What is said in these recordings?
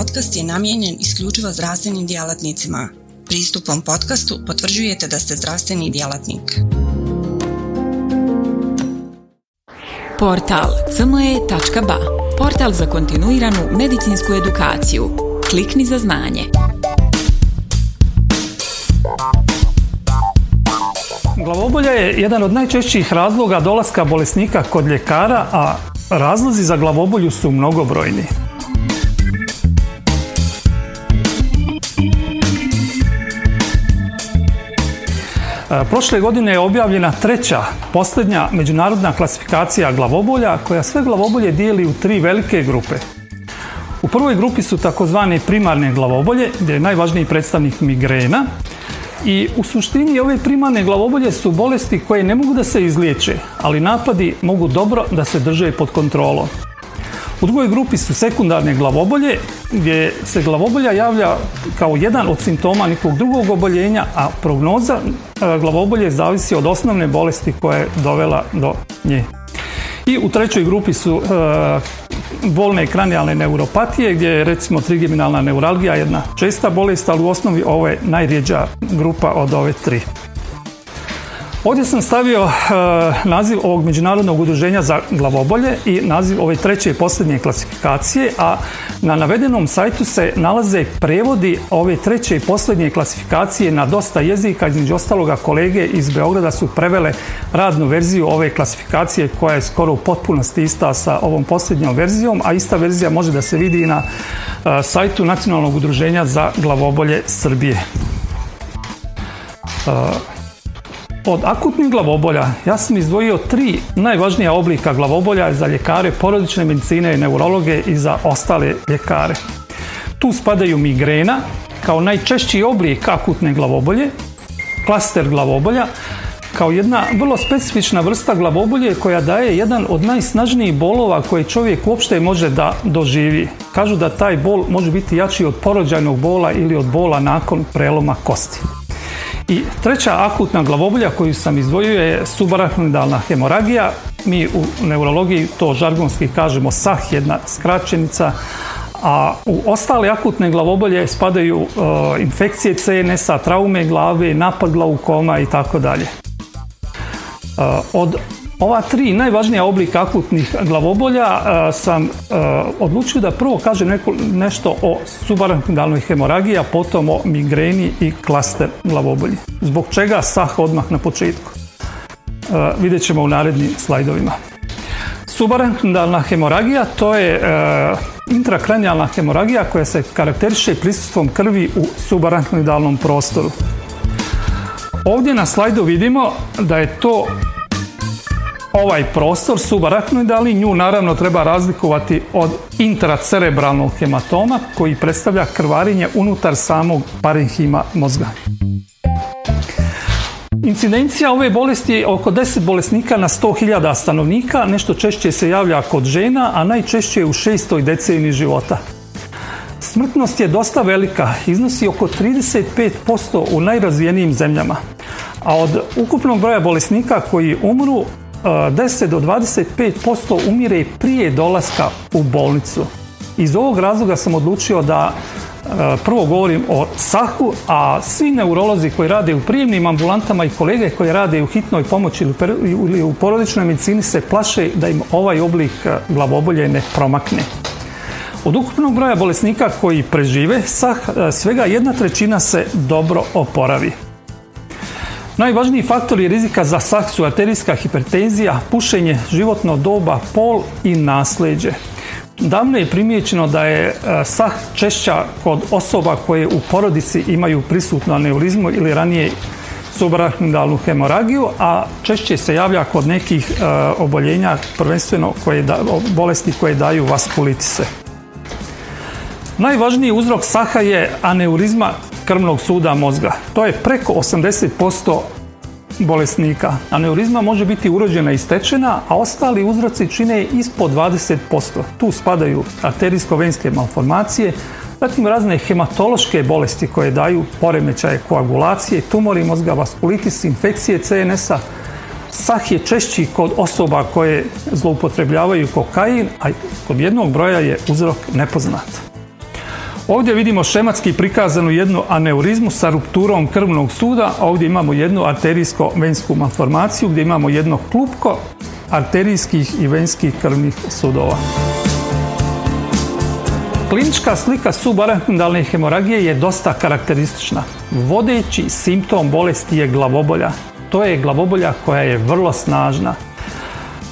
podcast je namijenjen isključivo zdravstvenim djelatnicima. Pristupom podcastu potvrđujete da ste zdravstveni djelatnik. Portal cme.ba Portal za kontinuiranu medicinsku edukaciju. Klikni za znanje. Glavobolja je jedan od najčešćih razloga dolaska bolesnika kod ljekara, a razlozi za glavobolju su mnogobrojni. Prošle godine je objavljena treća, posljednja međunarodna klasifikacija glavobolja koja sve glavobolje dijeli u tri velike grupe. U prvoj grupi su takozvane primarne glavobolje gdje je najvažniji predstavnik migrena i u suštini ove primarne glavobolje su bolesti koje ne mogu da se izliječe, ali napadi mogu dobro da se drže pod kontrolom. U drugoj grupi su sekundarne glavobolje gdje se glavobolja javlja kao jedan od simptoma nekog drugog oboljenja, a prognoza e, glavobolje zavisi od osnovne bolesti koja je dovela do nje. I u trećoj grupi su e, bolne kranijalne neuropatije gdje je recimo trigeminalna neuralgija jedna česta bolest, ali u osnovi ovo je najrijeđa grupa od ove tri. Ovdje sam stavio e, naziv ovog međunarodnog udruženja za glavobolje i naziv ove treće i posljednje klasifikacije, a na navedenom sajtu se nalaze prevodi ove treće i posljednje klasifikacije na dosta jezika, između ostaloga kolege iz Beograda su prevele radnu verziju ove klasifikacije koja je skoro u potpunosti ista sa ovom posljednjom verzijom, a ista verzija može da se vidi i na e, sajtu Nacionalnog udruženja za glavobolje Srbije. E, od akutnih glavobolja ja sam izdvojio tri najvažnija oblika glavobolja za ljekare porodične medicine i neurologe i za ostale ljekare. Tu spadaju migrena kao najčešći oblik akutne glavobolje, klaster glavobolja kao jedna vrlo specifična vrsta glavobolje koja daje jedan od najsnažnijih bolova koje čovjek uopšte može da doživi. Kažu da taj bol može biti jači od porođajnog bola ili od bola nakon preloma kosti. I treća akutna glavobolja koju sam izdvojio je subarachnoidalna hemoragija. Mi u neurologiji to žargonski kažemo SAH, jedna skraćenica, a u ostale akutne glavobolje spadaju uh, infekcije CNS-a, traume glave, napad glaukoma i tako dalje. Uh, od ova tri najvažnija oblika akutnih glavobolja e, sam e, odlučio da prvo kažem nešto o subarachnoidalnoj hemoragiji, a potom o migreni i klaster glavobolji. Zbog čega sah odmah na početku? E, vidjet ćemo u narednim slajdovima. Subarachnoidalna hemoragija to je intrakranijalna hemoragija koja se karakteriše prisustvom krvi u subarachnoidalnom prostoru. Ovdje na slajdu vidimo da je to ovaj prostor subarachnoidalni, nju naravno treba razlikovati od intracerebralnog hematoma koji predstavlja krvarinje unutar samog parenhima mozga. Incidencija ove bolesti je oko 10 bolesnika na 100.000 stanovnika, nešto češće se javlja kod žena, a najčešće u šestoj deceniji života. Smrtnost je dosta velika, iznosi oko 35% u najrazvijenijim zemljama. A od ukupnog broja bolesnika koji umru, 10 do 25% umire prije dolaska u bolnicu. Iz ovog razloga sam odlučio da prvo govorim o sahu, a svi neurolozi koji rade u prijemnim ambulantama i kolege koji rade u hitnoj pomoći ili u porodičnoj medicini se plaše da im ovaj oblik glavobolje ne promakne. Od ukupnog broja bolesnika koji prežive, sah svega jedna trećina se dobro oporavi. Najvažniji faktori rizika za SAH su arterijska hipertenzija, pušenje, životno doba, pol i nasljeđe. Davno je primijećeno da je e, SAH češća kod osoba koje u porodici imaju prisutnu aneurizmu ili ranije subarachnoidalnu hemoragiju, a češće se javlja kod nekih e, oboljenja, prvenstveno koje bolesti koje daju vaskulitise. Najvažniji uzrok saha je aneurizma krvnog suda mozga. To je preko 80% bolesnika. Aneurizma može biti urođena i stečena, a ostali uzroci čine ispod 20%. Tu spadaju arterijsko-venske malformacije, zatim razne hematološke bolesti koje daju poremećaje koagulacije, tumori mozga, vaskulitis, infekcije CNS-a. Sah je češći kod osoba koje zloupotrebljavaju kokain, a kod jednog broja je uzrok nepoznat. Ovdje vidimo šematski prikazanu jednu aneurizmu sa rupturom krvnog suda, a ovdje imamo jednu arterijsko-vensku malformaciju gdje imamo jedno klupko arterijskih i venskih krvnih sudova. Klinička slika subarachnoidalne hemoragije je dosta karakteristična. Vodeći simptom bolesti je glavobolja. To je glavobolja koja je vrlo snažna.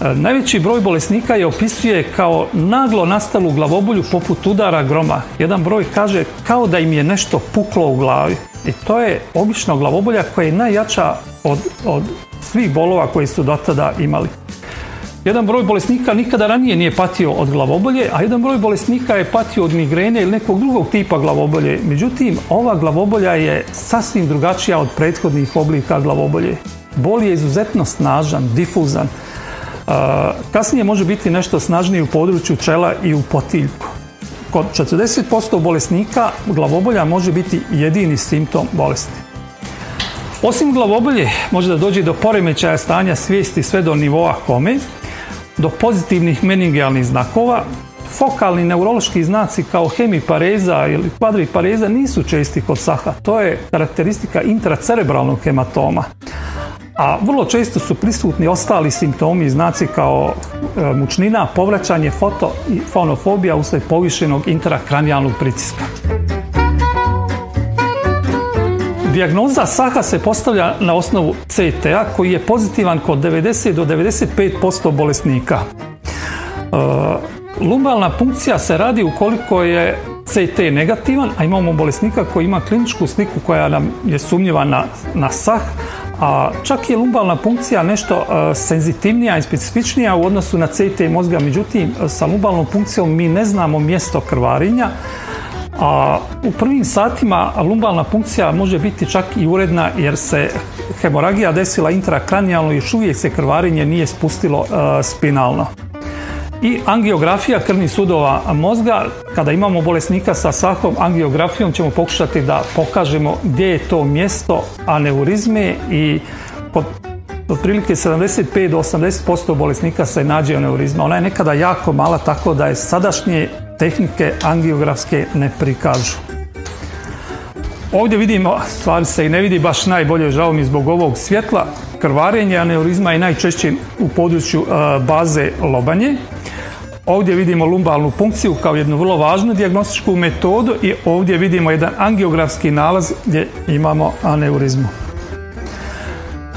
E, najveći broj bolesnika je opisuje kao naglo nastalu glavobolju poput udara groma. Jedan broj kaže kao da im je nešto puklo u glavi. I to je obično glavobolja koja je najjača od, od svih bolova koji su do tada imali. Jedan broj bolesnika nikada ranije nije patio od glavobolje, a jedan broj bolesnika je patio od migrene ili nekog drugog tipa glavobolje. Međutim, ova glavobolja je sasvim drugačija od prethodnih oblika glavobolje. Bol je izuzetno snažan, difuzan. Kasnije može biti nešto snažniji u području čela i u potiljku. Kod 40% bolesnika glavobolja može biti jedini simptom bolesti. Osim glavobolje može da dođe do poremećaja stanja svijesti sve do nivoa kome, do pozitivnih meningijalnih znakova, fokalni neurološki znaci kao hemipareza ili kvadripareza nisu česti kod saha. To je karakteristika intracerebralnog hematoma. A vrlo često su prisutni ostali simptomi i znaci kao e, mučnina, povraćanje, foto i fonofobija uslijed povišenog intrakranjalnog pritiska. Dijagnoza Saha se postavlja na osnovu CT-a koji je pozitivan kod 90 do 95% bolesnika. E, lumbalna punkcija se radi ukoliko je CT negativan, a imamo bolesnika koji ima kliničku sliku koja nam je sumnjiva na, na SAH, a čak je lumbalna punkcija nešto e, senzitivnija i specifičnija u odnosu na CT mozga, međutim sa lumbalnom punkcijom mi ne znamo mjesto krvarinja, a u prvim satima lumbalna punkcija može biti čak i uredna jer se hemoragija desila intrakranijalno i još uvijek se krvarenje nije spustilo e, spinalno. I angiografija krvnih sudova mozga, kada imamo bolesnika sa svakom angiografijom ćemo pokušati da pokažemo gdje je to mjesto aneurizme i kod otprilike 75 do 80% bolesnika se nađe aneurizma. Ona je nekada jako mala tako da je sadašnje tehnike angiografske ne prikažu. Ovdje vidimo, stvari se i ne vidi baš najbolje, žao mi zbog ovog svjetla, krvarenje aneurizma je najčešće u području e, baze lobanje. Ovdje vidimo lumbalnu punkciju kao jednu vrlo važnu dijagnostičku metodu i ovdje vidimo jedan angiografski nalaz gdje imamo aneurizmu.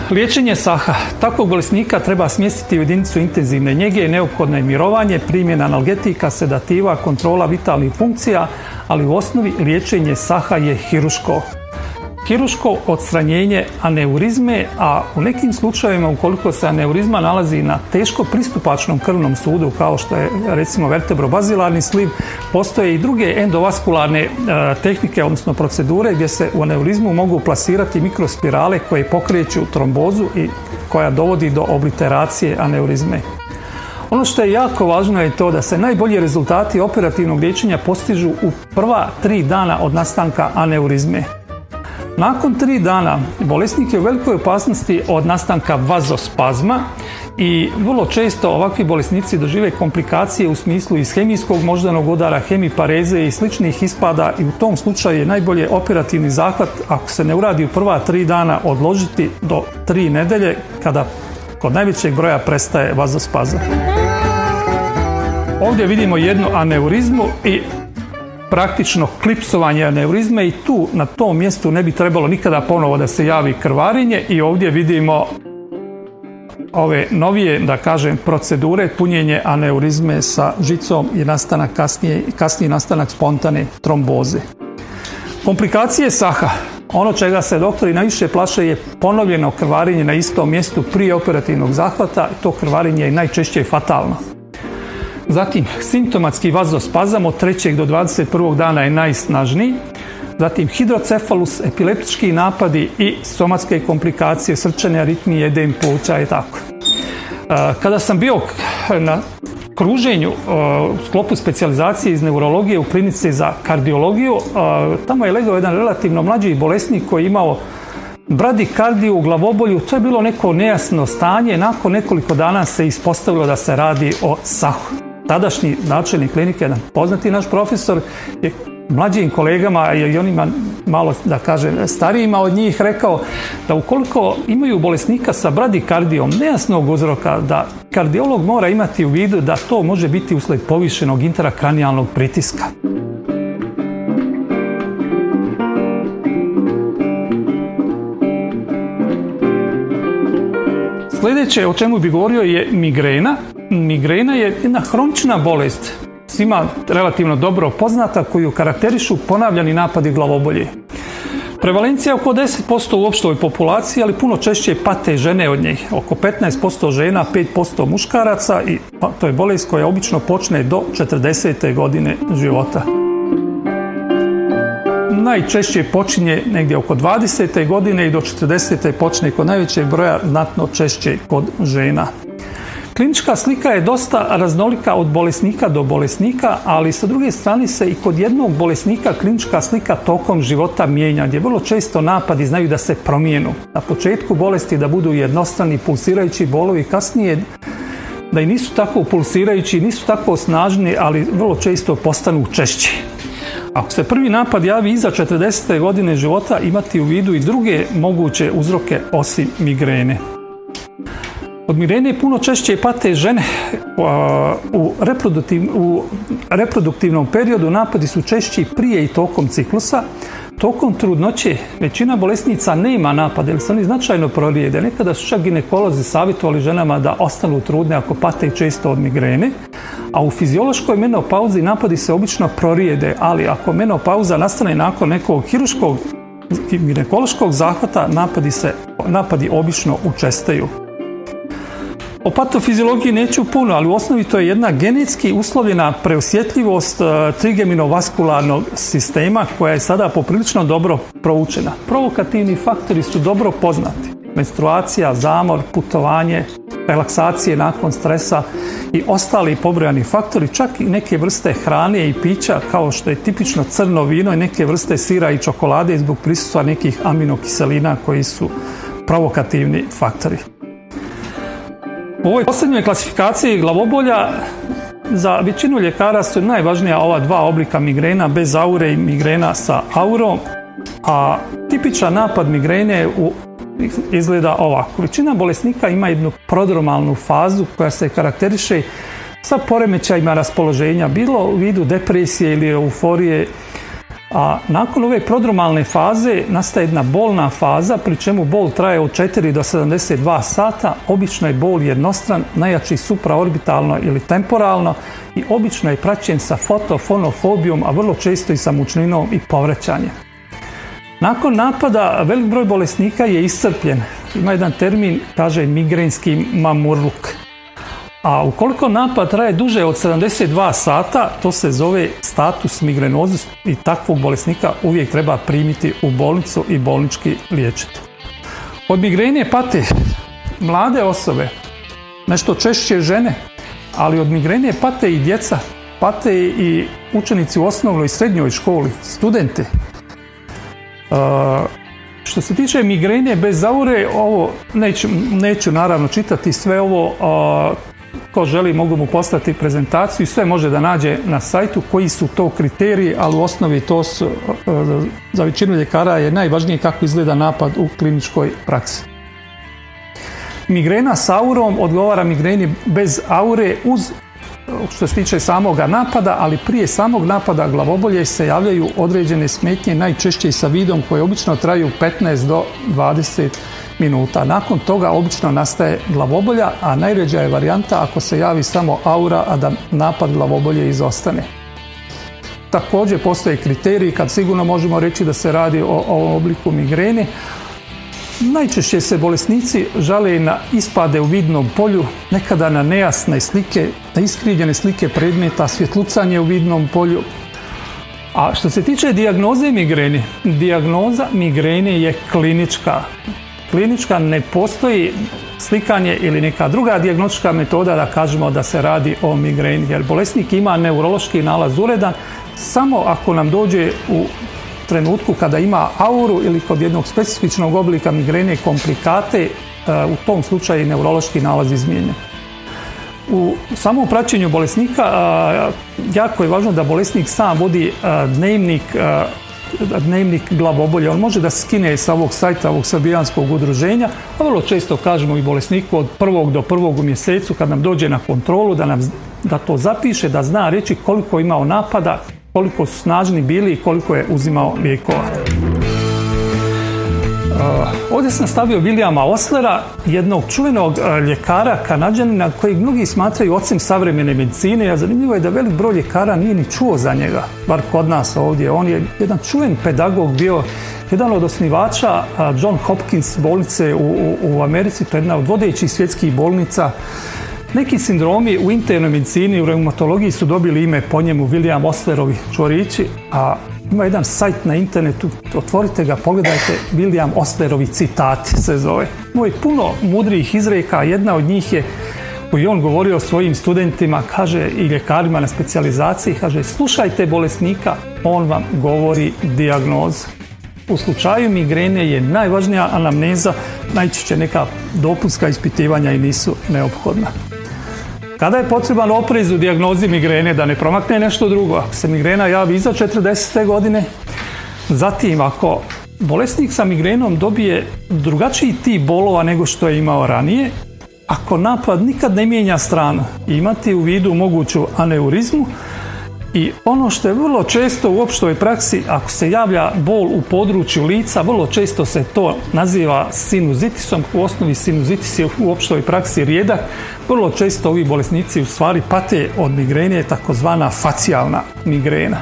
Liječenje saha. Takvog bolesnika treba smjestiti u jedinicu intenzivne njege, neophodno je mirovanje, primjena analgetika, sedativa, kontrola vitalnih funkcija, ali u osnovi liječenje saha je hiruško hiruško odstranjenje aneurizme, a u nekim slučajevima ukoliko se aneurizma nalazi na teško pristupačnom krvnom sudu kao što je recimo vertebrobazilarni sliv, postoje i druge endovaskularne e, tehnike, odnosno procedure gdje se u aneurizmu mogu plasirati mikrospirale koje pokreću trombozu i koja dovodi do obliteracije aneurizme. Ono što je jako važno je to da se najbolji rezultati operativnog liječenja postižu u prva tri dana od nastanka aneurizme. Nakon tri dana bolesnik je u velikoj opasnosti od nastanka vazospazma i vrlo često ovakvi bolesnici dožive komplikacije u smislu ishemijskog moždanog udara, hemipareze i sličnih ispada i u tom slučaju je najbolje operativni zahvat ako se ne uradi u prva tri dana odložiti do tri nedelje kada kod najvećeg broja prestaje vazospazam. Ovdje vidimo jednu aneurizmu i praktično klipsovanje aneurizme i tu na tom mjestu ne bi trebalo nikada ponovo da se javi krvarenje i ovdje vidimo ove novije, da kažem, procedure punjenje aneurizme sa žicom i nastanak kasnije, kasniji nastanak spontane tromboze. Komplikacije saha. Ono čega se doktori najviše plaše je ponovljeno krvarenje na istom mjestu prije operativnog zahvata. To krvarenje je najčešće fatalno. Zatim, simptomatski vazospazam od 3. do 21. dana je najsnažniji. Zatim, hidrocefalus, epileptički napadi i somatske komplikacije, srčane aritmije, edem pluća i tako. E, kada sam bio na kruženju e, u sklopu specijalizacije iz neurologije u klinici za kardiologiju, e, tamo je legao jedan relativno mlađi bolesnik koji je imao bradikardiju u glavobolju, to je bilo neko nejasno stanje, nakon nekoliko dana se ispostavilo da se radi o sahu tadašnji načelnik klinike, jedan poznati naš profesor, je mlađim kolegama i onima malo da kažem starijima od njih rekao da ukoliko imaju bolesnika sa bradikardijom nejasnog uzroka da kardiolog mora imati u vidu da to može biti usled povišenog intrakranijalnog pritiska. Sljedeće o čemu bi govorio je migrena. Migrena je jedna hronična bolest, svima relativno dobro poznata, koju karakterišu ponavljani napadi glavobolje. Prevalencija je oko 10% u opštoj populaciji, ali puno češće pate žene od njih. Oko 15% žena, 5% muškaraca i pa, to je bolest koja obično počne do 40. godine života najčešće počinje negdje oko 20. godine i do 40. počne kod najvećeg broja znatno češće kod žena. Klinička slika je dosta raznolika od bolesnika do bolesnika, ali sa druge strane se i kod jednog bolesnika klinička slika tokom života mijenja, gdje vrlo često napadi znaju da se promijenu. Na početku bolesti da budu jednostrani pulsirajući bolovi, kasnije da i nisu tako pulsirajući, nisu tako snažni, ali vrlo često postanu češći. Ako se prvi napad javi iza 40. godine života, imati u vidu i druge moguće uzroke osim migrene. Od migrene puno češće pate žene u, u reproduktivnom periodu napadi su češći prije i tokom ciklusa. Tokom trudnoće većina bolesnica nema napade, jer se oni značajno prorijede. Nekada su čak ginekolozi savjetovali ženama da ostanu trudne ako pate često od migrene. A u fiziološkoj menopauzi napadi se obično prorijede, ali ako menopauza nastane nakon nekog hiruškog ginekološkog zahvata, napadi, se, napadi obično učestaju. O patofiziologiji neću puno, ali u osnovi to je jedna genetski uslovljena preosjetljivost e, trigeminovaskularnog sistema koja je sada poprilično dobro proučena. Provokativni faktori su dobro poznati. Menstruacija, zamor, putovanje, relaksacije nakon stresa i ostali pobrojani faktori, čak i neke vrste hrane i pića kao što je tipično crno vino i neke vrste sira i čokolade zbog prisustva nekih aminokiselina koji su provokativni faktori. U ovoj posljednjoj klasifikaciji glavobolja za većinu ljekara su najvažnija ova dva oblika migrena bez aure i migrena sa aurom, a tipičan napad migrene u izgleda ovako. Većina bolesnika ima jednu prodromalnu fazu koja se karakteriše sa poremećajima raspoloženja, bilo u vidu depresije ili euforije, a nakon ove prodromalne faze nastaje jedna bolna faza, pri čemu bol traje od 4 do 72 sata, obično je bol jednostran, najjači supraorbitalno ili temporalno i obično je praćen sa fotofonofobijom, a vrlo često i sa mučninom i povrećanjem. Nakon napada velik broj bolesnika je iscrpljen. Ima jedan termin, kaže migrenski mamurluk. A ukoliko napad traje duže od 72 sata, to se zove status migrenozus i takvog bolesnika uvijek treba primiti u bolnicu i bolnički liječiti. Od migrene pate mlade osobe, nešto češće žene, ali od migrene pate i djeca, pate i učenici u osnovnoj i srednjoj školi, studenti, što se tiče migrene bez zaure, ovo neću, neću naravno čitati sve ovo, ko želi mogu mu poslati prezentaciju i sve može da nađe na sajtu koji su to kriteriji, ali u osnovi to su, za većinu ljekara je najvažnije kako izgleda napad u kliničkoj praksi. Migrena s aurom odgovara migreni bez aure uz što se tiče samoga napada, ali prije samog napada glavobolje se javljaju određene smetnje, najčešće i sa vidom koje obično traju 15 do 20 minuta. Nakon toga obično nastaje glavobolja, a najređa je varijanta ako se javi samo aura, a da napad glavobolje izostane. Također postoje kriteriji kad sigurno možemo reći da se radi o, o obliku migrene, Najčešće se bolesnici žale na ispade u vidnom polju, nekada na nejasne slike, na iskrivljene slike predmeta, svjetlucanje u vidnom polju. A što se tiče dijagnoze migreni, dijagnoza migrene je klinička. Klinička ne postoji slikanje ili neka druga dijagnostička metoda da kažemo da se radi o migreni, jer bolesnik ima neurološki nalaz uredan samo ako nam dođe u trenutku kada ima auru ili kod jednog specifičnog oblika migrene komplikate, e, u tom slučaju neurološki nalaz izmijenjen. u samom praćenju bolesnika jako je važno da bolesnik sam vodi dnevnik dnevnik glavobolje. On može da skine sa ovog sajta, ovog srbijanskog udruženja, a vrlo često kažemo i bolesniku od prvog do prvog u mjesecu kad nam dođe na kontrolu da, nam, da to zapiše, da zna reći koliko imao napada, koliko su snažni bili i koliko je uzimao lijekova. Ovdje sam stavio Williama Oslera, jednog čuvenog ljekara kanadjanina kojeg mnogi smatraju ocem savremene medicine, a zanimljivo je da velik broj ljekara nije ni čuo za njega, bar kod nas ovdje. On je jedan čuven pedagog bio, jedan od osnivača John Hopkins bolnice u, u Americi, to je jedna od vodećih svjetskih bolnica. Neki sindromi u internoj medicini i u reumatologiji su dobili ime po njemu William Oslerovi čvorići, a ima jedan sajt na internetu, otvorite ga, pogledajte, William Oslerovi citati se zove. Moj puno mudrijih izreka, jedna od njih je koji on govorio svojim studentima, kaže i ljekarima na specijalizaciji, kaže slušajte bolesnika, on vam govori dijagnozu. U slučaju migrene je najvažnija anamneza, najčešće neka dopunska ispitivanja i nisu neophodna. Kada je potreban oprez u dijagnozi migrene da ne promakne nešto drugo? Ako se migrena javi iza 40. godine, zatim ako bolesnik sa migrenom dobije drugačiji tip bolova nego što je imao ranije, ako napad nikad ne mijenja stranu imati u vidu moguću aneurizmu, i ono što je vrlo često u opštoj praksi, ako se javlja bol u području lica, vrlo često se to naziva sinuzitisom. U osnovi sinuzitis je u opštoj praksi rijedak. Vrlo često ovi bolesnici u stvari pate od migrene, takozvana facijalna migrena.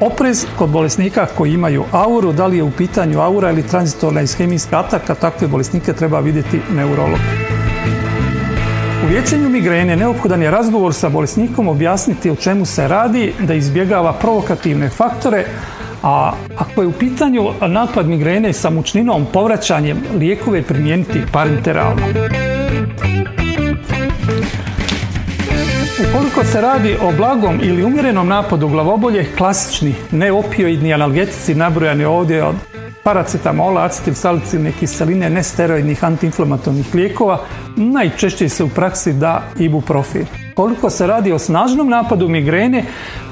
Oprez kod bolesnika koji imaju auru, da li je u pitanju aura ili tranzitorna ishemijska ataka, takve bolesnike treba vidjeti neurolog. U liječenju migrene neophodan je razgovor sa bolesnikom objasniti o čemu se radi, da izbjegava provokativne faktore, a ako je u pitanju napad migrene sa mučninom povraćanjem, lijekove primijeniti parenteralno. Ukoliko se radi o blagom ili umjerenom napadu glavobolje, klasični neopioidni analgetici nabrojani ovdje od paracetamola, acetil salicilne kiseline, nesteroidnih antiinflamatornih lijekova, najčešće se u praksi da ibuprofil. Koliko se radi o snažnom napadu migrene,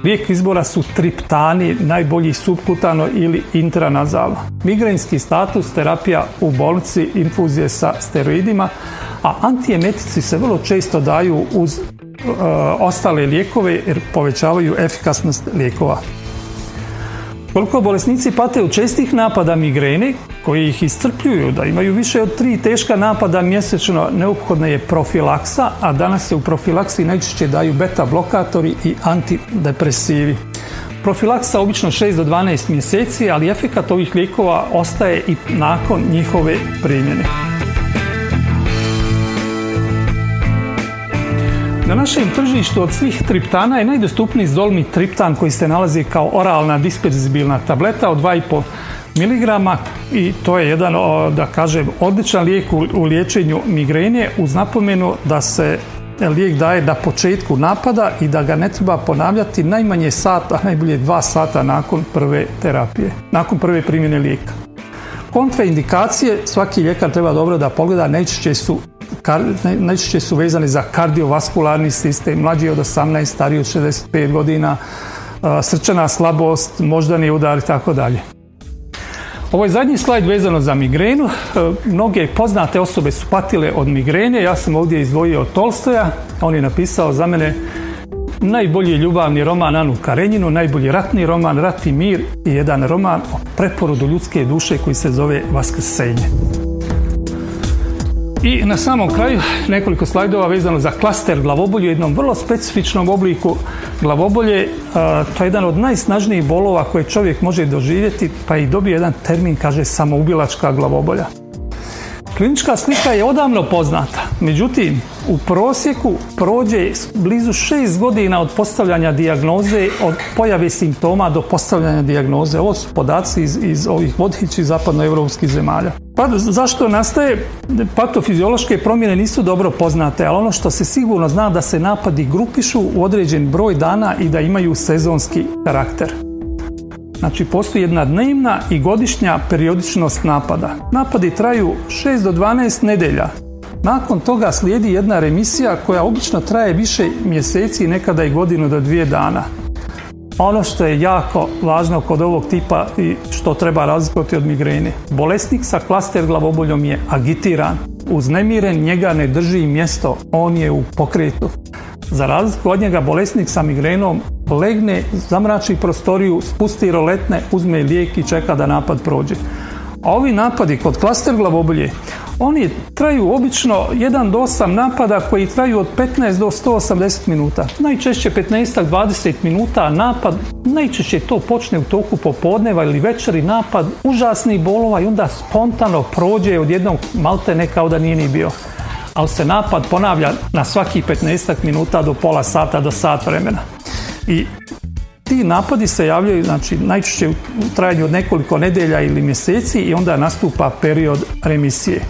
lijek izbora su triptani, najbolji subkutano ili intranazalno. Migrenski status, terapija u bolnici, infuzije sa steroidima, a antijemetici se vrlo često daju uz e, ostale lijekove jer povećavaju efikasnost lijekova. Koliko bolesnici pate od čestih napada migrene, koji ih iscrpljuju, da imaju više od tri teška napada mjesečno, neophodna je profilaksa, a danas se u profilaksi najčešće daju beta blokatori i antidepresivi. Profilaksa obično 6 do 12 mjeseci, ali efekat ovih lijekova ostaje i nakon njihove primjene. Na našem tržištu od svih triptana je najdostupniji zolmi triptan koji se nalazi kao oralna disperzibilna tableta od 2,5 mg i to je jedan, da kažem, odličan lijek u liječenju migrene uz napomenu da se lijek daje na početku napada i da ga ne treba ponavljati najmanje sat, a najbolje dva sata nakon prve terapije, nakon prve primjene lijeka. Kontraindikacije svaki ljekar treba dobro da pogleda, najčešće su najčešće su vezani za kardiovaskularni sistem, mlađi od 18, stariji od 65 godina, srčana slabost, moždani udar i tako dalje. Ovo je zadnji slajd vezano za migrenu. Mnoge poznate osobe su patile od migrene. Ja sam ovdje izdvojio Tolstoja. On je napisao za mene najbolji ljubavni roman Anu Karenjinu, najbolji ratni roman Rat i mir i jedan roman o preporodu ljudske duše koji se zove Vaskrsenje. I na samom kraju nekoliko slajdova vezano za klaster glavobolju, jednom vrlo specifičnom obliku glavobolje. To je jedan od najsnažnijih bolova koje čovjek može doživjeti, pa i dobije jedan termin, kaže samoubilačka glavobolja. Klinička slika je odavno poznata, međutim u prosjeku prođe blizu šest godina od postavljanja dijagnoze, od pojave simptoma do postavljanja dijagnoze. Ovo su podaci iz, iz ovih vodići zapadnoevropskih zemalja. Pa zašto nastaje? Patofiziološke promjene nisu dobro poznate, ali ono što se sigurno zna da se napadi grupišu u određen broj dana i da imaju sezonski karakter. Znači postoji jedna dnevna i godišnja periodičnost napada. Napadi traju 6 do 12 nedelja. Nakon toga slijedi jedna remisija koja obično traje više mjeseci, nekada i godinu do dvije dana. Ono što je jako važno kod ovog tipa i što treba razlikovati od migrene. Bolesnik sa klaster glavoboljom je agitiran, uznemiren, njega ne drži mjesto, on je u pokretu. Za razliku od njega bolesnik sa migrenom legne, zamrači prostoriju, spusti roletne, uzme lijek i čeka da napad prođe. A ovi napadi kod klaster glavobolje, oni traju obično 1 do 8 napada koji traju od 15 do 180 minuta. Najčešće 15-20 minuta napad, najčešće to počne u toku popodneva ili večeri napad, užasni bolova i onda spontano prođe od jednog malte ne kao da nije ni bio. Ali se napad ponavlja na svaki 15 minuta do pola sata do sat vremena. I ti napadi se javljaju znači, najčešće u trajanju od nekoliko nedelja ili mjeseci i onda nastupa period remisije.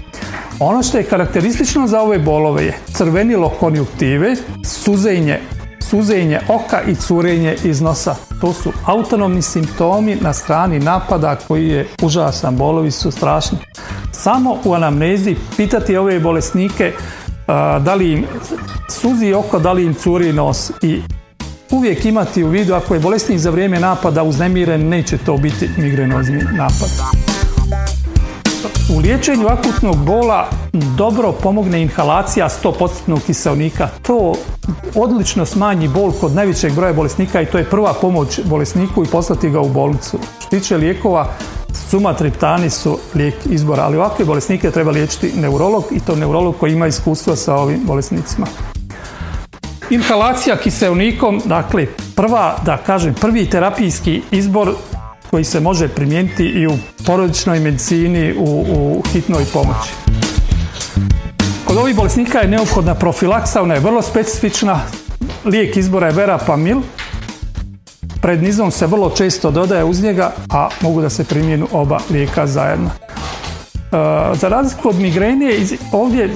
Ono što je karakteristično za ove bolove je crvenilo konjuktive, suzenje, suzenje oka i curenje iz nosa. To su autonomni simptomi na strani napada koji je užasan, bolovi su strašni. Samo u anamnezi pitati ove bolesnike da li im suzi oko, da li im curi nos i uvijek imati u vidu ako je bolesnik za vrijeme napada uznemiren, neće to biti migrenozni napad. U liječenju akutnog bola dobro pomogne inhalacija 100% kiselnika. To odlično smanji bol kod najvećeg broja bolesnika i to je prva pomoć bolesniku i poslati ga u bolnicu. Što tiče lijekova, sumatriptani su lijek izbora, ali ovakve bolesnike treba liječiti neurolog i to neurolog koji ima iskustva sa ovim bolesnicima. Inhalacija kiselnikom, dakle, prva, da kažem, prvi terapijski izbor koji se može primijeniti i u porodičnoj medicini, u, u hitnoj pomoći. Kod ovih bolesnika je neophodna profilaksa, ona je vrlo specifična. Lijek izbora je verapamil. Pred nizom se vrlo često dodaje uz njega, a mogu da se primijenu oba lijeka zajedno. E, za razliku od migrene, ovdje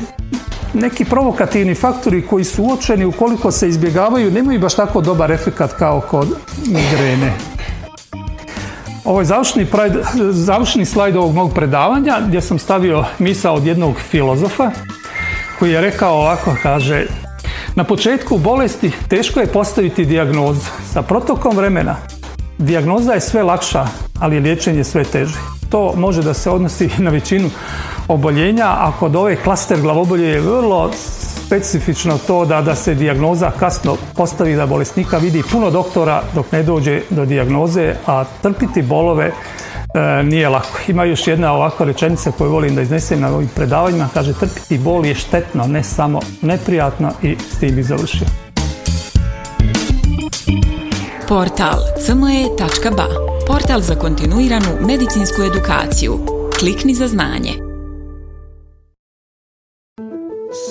neki provokativni faktori koji su uočeni ukoliko se izbjegavaju nemaju baš tako dobar efekat kao kod migrene. Ovo je završni, završni slajd ovog mog predavanja gdje sam stavio misa od jednog filozofa koji je rekao ovako, kaže na početku bolesti teško je postaviti dijagnozu. Sa protokom vremena dijagnoza je sve lakša, ali je liječenje sve teže. To može da se odnosi na većinu oboljenja, a kod ove klaster glavobolje je vrlo specifično to da, da se dijagnoza kasno postavi da bolesnika vidi puno doktora dok ne dođe do dijagnoze, a trpiti bolove e, nije lako. Ima još jedna ovakva rečenica koju volim da iznesem na ovim predavanjima, kaže trpiti bol je štetno, ne samo neprijatno i s tim bi završio. Portal cme.ba Portal za kontinuiranu medicinsku edukaciju. Klikni za znanje.